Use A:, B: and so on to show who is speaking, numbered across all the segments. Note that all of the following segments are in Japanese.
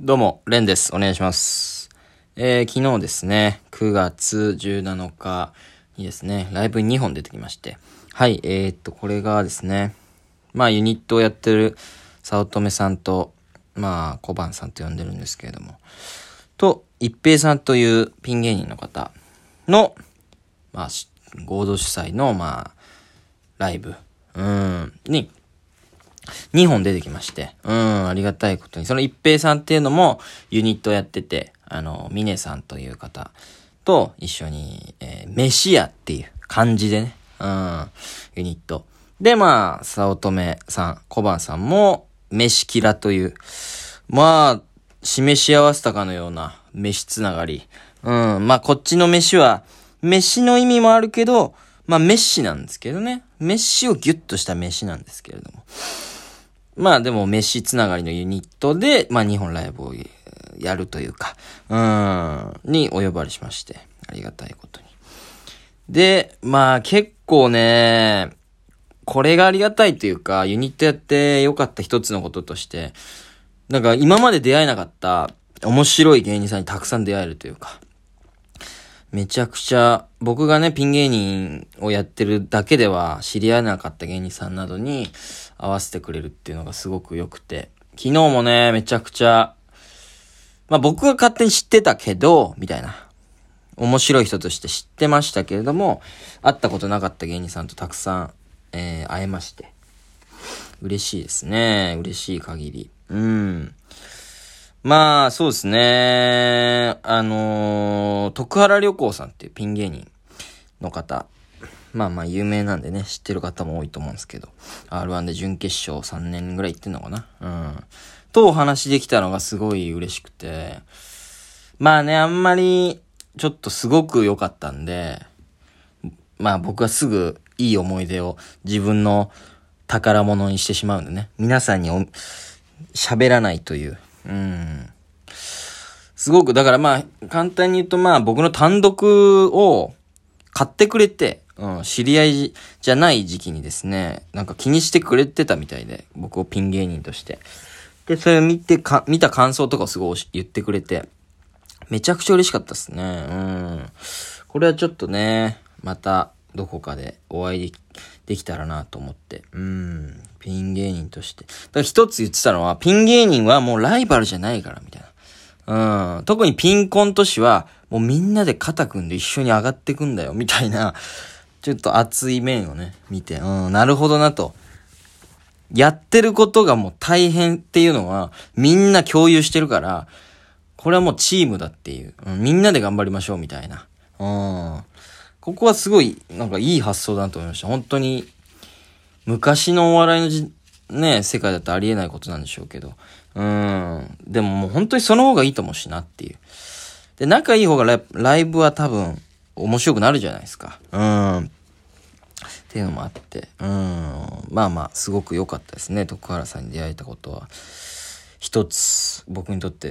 A: どうも、レンです。お願いします。えー、昨日ですね、9月17日にですね、ライブ2本出てきまして。はい、えー、っと、これがですね、まあ、ユニットをやってる、早乙女さんと、まあ、小判さんと呼んでるんですけれども、と、一平さんというピン芸人の方の、まあ、合同主催の、まあ、ライブ、うん、に、2本出てきまして、うん、ありがたいことに。その一平さんっていうのもユニットやってて、あの、ミネさんという方と一緒に、えー、飯屋っていう感じでね、うん、ユニット。で、まあ、早乙女さん、小判さんも、飯キラという、まあ、示し合わせたかのような飯つながり。うん、まあ、こっちの飯は、飯の意味もあるけど、まあ、飯なんですけどね。飯をギュッとした飯なんですけれども。まあでも、飯つながりのユニットで、まあ日本ライブをやるというか、うん、にお呼ばれしまして、ありがたいことに。で、まあ結構ね、これがありがたいというか、ユニットやって良かった一つのこととして、なんか今まで出会えなかった面白い芸人さんにたくさん出会えるというか、めちゃくちゃ、僕がね、ピン芸人をやってるだけでは知り合えなかった芸人さんなどに合わせてくれるっていうのがすごく良くて。昨日もね、めちゃくちゃ、まあ僕が勝手に知ってたけど、みたいな。面白い人として知ってましたけれども、会ったことなかった芸人さんとたくさん、えー、会えまして。嬉しいですね。嬉しい限り。うん。まあ、そうですね。あのー、徳原旅行さんっていうピン芸人の方。まあまあ有名なんでね、知ってる方も多いと思うんですけど。R1 で準決勝3年ぐらい行ってんのかなうん。とお話できたのがすごい嬉しくて。まあね、あんまり、ちょっとすごく良かったんで、まあ僕はすぐいい思い出を自分の宝物にしてしまうんでね。皆さんに喋らないという。うん。すごく、だからまあ、簡単に言うとまあ僕の単独を買ってくれて、うん、知り合いじゃない時期にですね、なんか気にしてくれてたみたいで、僕をピン芸人として。で、それを見てか、見た感想とかをすごい言ってくれて、めちゃくちゃ嬉しかったですね。うん。これはちょっとね、またどこかでお会いできできたらなと思って。うん。ピン芸人として。だから一つ言ってたのは、ピン芸人はもうライバルじゃないから、みたいな。うん。特にピンコン都市は、もうみんなで肩組んで一緒に上がってくんだよ、みたいな、ちょっと熱い面をね、見て、うん、なるほどなと。やってることがもう大変っていうのは、みんな共有してるから、これはもうチームだっていう。うん、みんなで頑張りましょう、みたいな。うん。ここはすごい、なんかいい発想だなと思いました。本当に、昔のお笑いのじ、ね、世界だとありえないことなんでしょうけど。うん。でももう本当にその方がいいと思うしなっていう。で、仲いい方がライブは多分面白くなるじゃないですか。うん。っていうのもあって。うん。まあまあ、すごく良かったですね。徳原さんに出会えたことは。一つ、僕にとって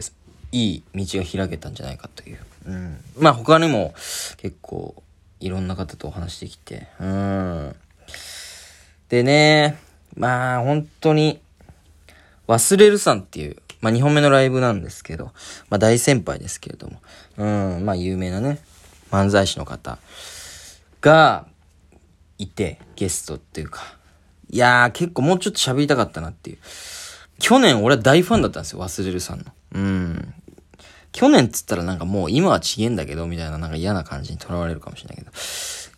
A: いい道が開けたんじゃないかという。うん。まあ他にも結構いろんな方とお話できて。うん。でね、まあ本当に、忘れるさんっていう、まあ2本目のライブなんですけど、まあ大先輩ですけれども、うん、まあ有名なね、漫才師の方がいて、ゲストっていうか、いやー結構もうちょっと喋りたかったなっていう。去年俺は大ファンだったんですよ、忘れるさんの。うん。去年っつったらなんかもう今はちげえんだけど、みたいななんか嫌な感じにとらわれるかもしれないけど。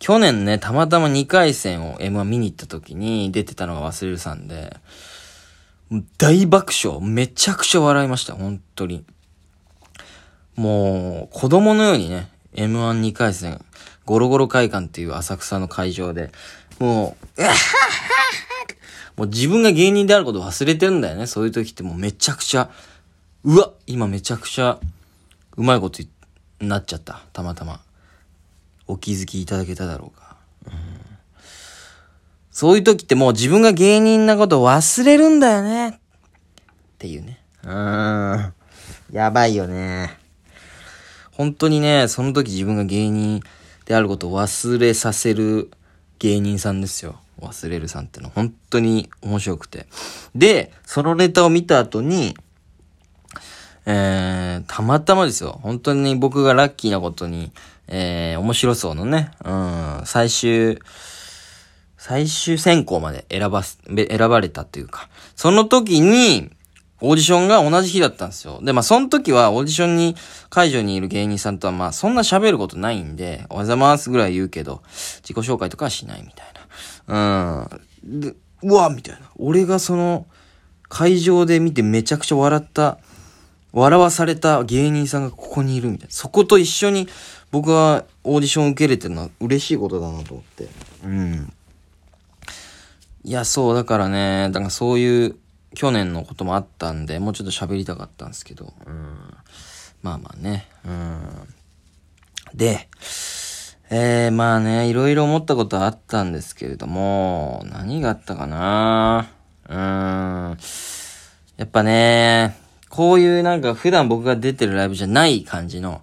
A: 去年ね、たまたま2回戦を M1 見に行った時に出てたのが忘れるさんで、大爆笑。めちゃくちゃ笑いました、本当に。もう、子供のようにね、M12 回戦、ゴロゴロ会館っていう浅草の会場で、もう、うわもう自分が芸人であることを忘れてるんだよね。そういう時ってもうめちゃくちゃ、うわ今めちゃくちゃ、うまいことになっちゃった。たまたま。お気づきいただけただろうか。うん、そういう時ってもう自分が芸人なこと忘れるんだよね。っていうね。うん。やばいよね。本当にね、その時自分が芸人であることを忘れさせる芸人さんですよ。忘れるさんってのは本当に面白くて。で、そのネタを見た後に、えー、たまたまですよ。本当に僕がラッキーなことに、えー、面白そうのね、うん、最終、最終選考まで選ばす、選ばれたというか、その時に、オーディションが同じ日だったんですよ。で、まあ、その時はオーディションに、会場にいる芸人さんとはまあ、そんな喋ることないんで、おはようございますぐらい言うけど、自己紹介とかはしないみたいな。うん。で、うわみたいな。俺がその、会場で見てめちゃくちゃ笑った、笑わされた芸人さんがここにいるみたいな。そこと一緒に僕はオーディション受けれてるのは嬉しいことだなと思って。うん。いや、そう、だからね、だからそういう去年のこともあったんで、もうちょっと喋りたかったんですけど、うん。まあまあね、うん。で、えー、まあね、いろいろ思ったことはあったんですけれども、何があったかなうーん。やっぱね、こういうなんか普段僕が出てるライブじゃない感じの、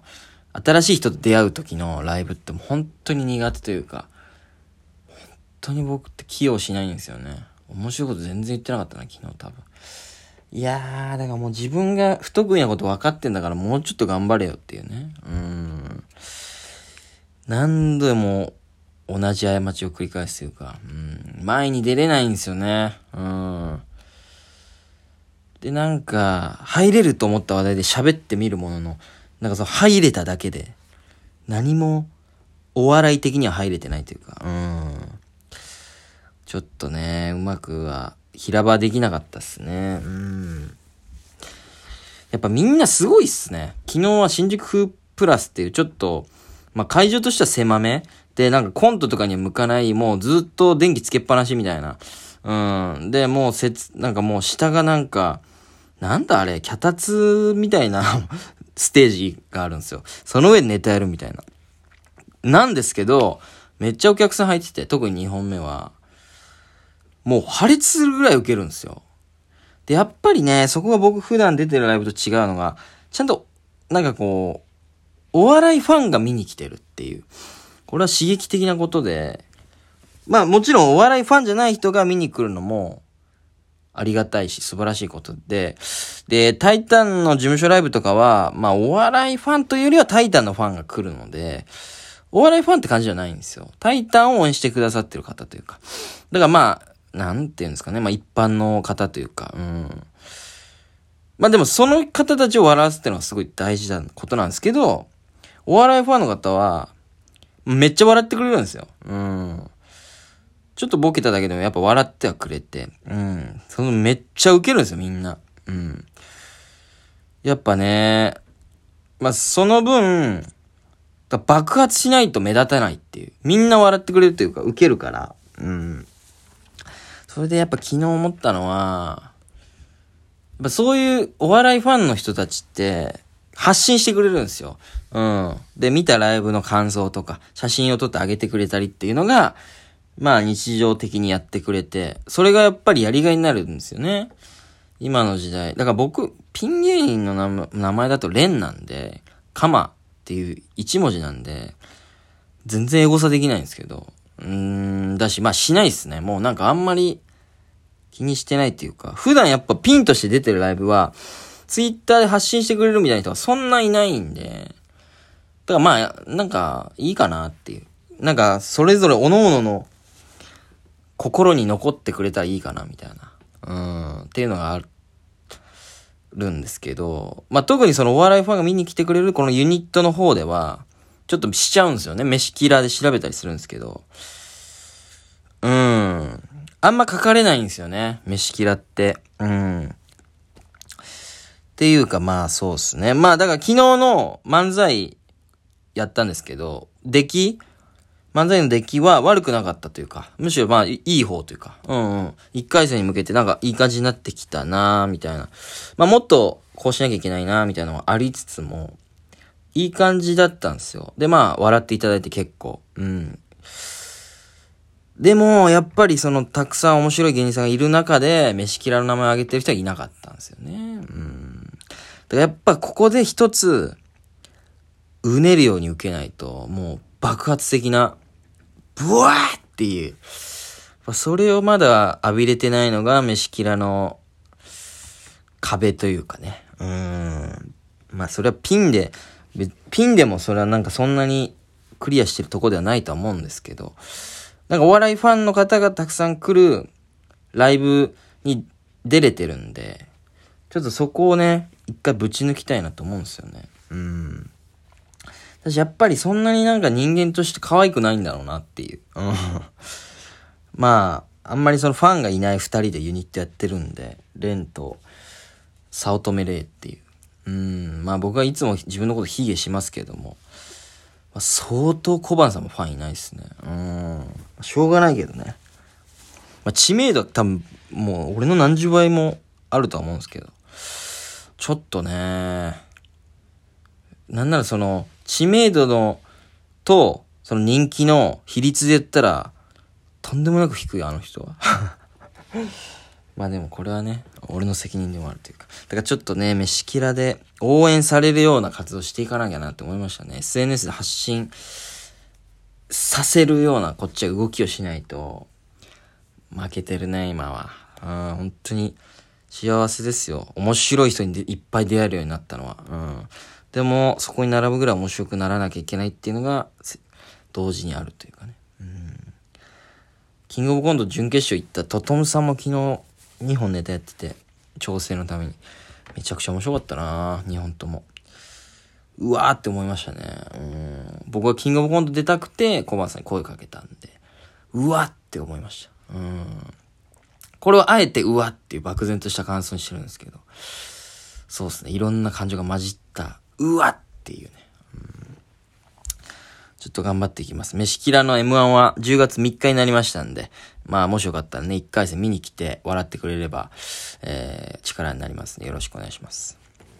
A: 新しい人と出会う時のライブって本当に苦手というか、本当に僕って起用しないんですよね。面白いこと全然言ってなかったな、昨日多分。いやー、だからもう自分が不得意なこと分かってんだからもうちょっと頑張れよっていうね。うん。何度も同じ過ちを繰り返すというか、うん。前に出れないんですよね。うん。で、なんか、入れると思った話題で喋ってみるものの、なんかその入れただけで、何もお笑い的には入れてないというか、うん。ちょっとね、うまくは平場できなかったっすね。うん。やっぱみんなすごいっすね。昨日は新宿風プラスっていうちょっと、まあ、会場としては狭めで、なんかコントとかには向かない、もうずっと電気つけっぱなしみたいな。うん。で、もうせつ、なんかもう下がなんか、なんだあれ、脚立みたいなステージがあるんですよ。その上でネタやるみたいな。なんですけど、めっちゃお客さん入ってて、特に2本目は。もう破裂するぐらい受けるんですよ。で、やっぱりね、そこが僕普段出てるライブと違うのが、ちゃんと、なんかこう、お笑いファンが見に来てるっていう。これは刺激的なことで、まあもちろんお笑いファンじゃない人が見に来るのも、ありがたいし素晴らしいことで、で、タイタンの事務所ライブとかは、まあお笑いファンというよりはタイタンのファンが来るので、お笑いファンって感じじゃないんですよ。タイタンを応援してくださってる方というか。だからまあ、なんていうんですかね。まあ一般の方というか、うん。まあでもその方たちを笑わすっていうのはすごい大事なことなんですけど、お笑いファンの方は、めっちゃ笑ってくれるんですよ。うん。ちょっとボケただけでもやっぱ笑ってはくれて、うん。そのめっちゃウケるんですよ、みんな。うん。やっぱね、まあその分、爆発しないと目立たないっていう。みんな笑ってくれるというか、ウケるから。うん。それでやっぱ昨日思ったのは、やっぱそういうお笑いファンの人たちって発信してくれるんですよ。うん。で、見たライブの感想とか、写真を撮ってあげてくれたりっていうのが、まあ日常的にやってくれて、それがやっぱりやりがいになるんですよね。今の時代。だから僕、ピン芸人の名前だとレンなんで、カマっていう一文字なんで、全然エゴサできないんですけど、うーん、だし、まあしないっすね。もうなんかあんまり、気にしてないっていうか、普段やっぱピンとして出てるライブは、ツイッターで発信してくれるみたいな人はそんないないんで、だからまあ、なんか、いいかなっていう。なんか、それぞれ各々の心に残ってくれたらいいかな、みたいな。うん、っていうのがあるんですけど、まあ特にそのお笑いファンが見に来てくれるこのユニットの方では、ちょっとしちゃうんですよね。飯キラーで調べたりするんですけど。うん。あんま書かれないんですよね。飯キラって。うん。っていうかまあそうっすね。まあだから昨日の漫才やったんですけど、出来漫才の出来は悪くなかったというか、むしろまあいい方というか、うんうん。一回戦に向けてなんかいい感じになってきたなみたいな。まあもっとこうしなきゃいけないなみたいなのはありつつも、いい感じだったんですよ。でまあ笑っていただいて結構、うん。でも、やっぱりその、たくさん面白い芸人さんがいる中で、飯キラの名前を挙げてる人はいなかったんですよね。うん。だからやっぱここで一つ、うねるように受けないと、もう爆発的な、ブワーっていう。それをまだ浴びれてないのが、飯キラの壁というかね。うん。まあそれはピンで、ピンでもそれはなんかそんなにクリアしてるとこではないと思うんですけど、なんかお笑いファンの方がたくさん来るライブに出れてるんで、ちょっとそこをね、一回ぶち抜きたいなと思うんですよね。うん。やっぱりそんなになんか人間として可愛くないんだろうなっていう。うん。まあ、あんまりそのファンがいない二人でユニットやってるんで、レンと早乙女レイっていう。うん。まあ僕はいつも自分のこと卑下しますけども、まあ、相当小判さんもファンいないですね。うん。しょうがないけどね。まあ、知名度多分もう俺の何十倍もあるとは思うんですけど。ちょっとね、なんならその、知名度の、と、その人気の比率で言ったら、とんでもなく低い、あの人は。まあでもこれはね、俺の責任でもあるというか。だからちょっとね、飯キラで応援されるような活動していかなきゃなって思いましたね。SNS で発信させるようなこっちは動きをしないと、負けてるね、今は。うん、本当に幸せですよ。面白い人にいっぱい出会えるようになったのは。うん。でも、そこに並ぶぐらい面白くならなきゃいけないっていうのが、同時にあるというかね。うん。キングオブコント準決勝行ったトトムさんも昨日2本ネタやってて、調整のために。めちゃくちゃ面白かったな2本とも。うわーって思いましたね。うん。僕はキングオブコント出たくて、小判さんに声かけたんで、うわって思いました。うん。これをあえてうわっていう漠然とした感想にしてるんですけど、そうですね。いろんな感情が混じった、うわっていうね。ちょっと頑張っていきます。飯キラの M1 は10月3日になりましたんで、まあもしよかったらね、1回戦見に来て笑ってくれれば、えー、力になりますんでよろしくお願いします。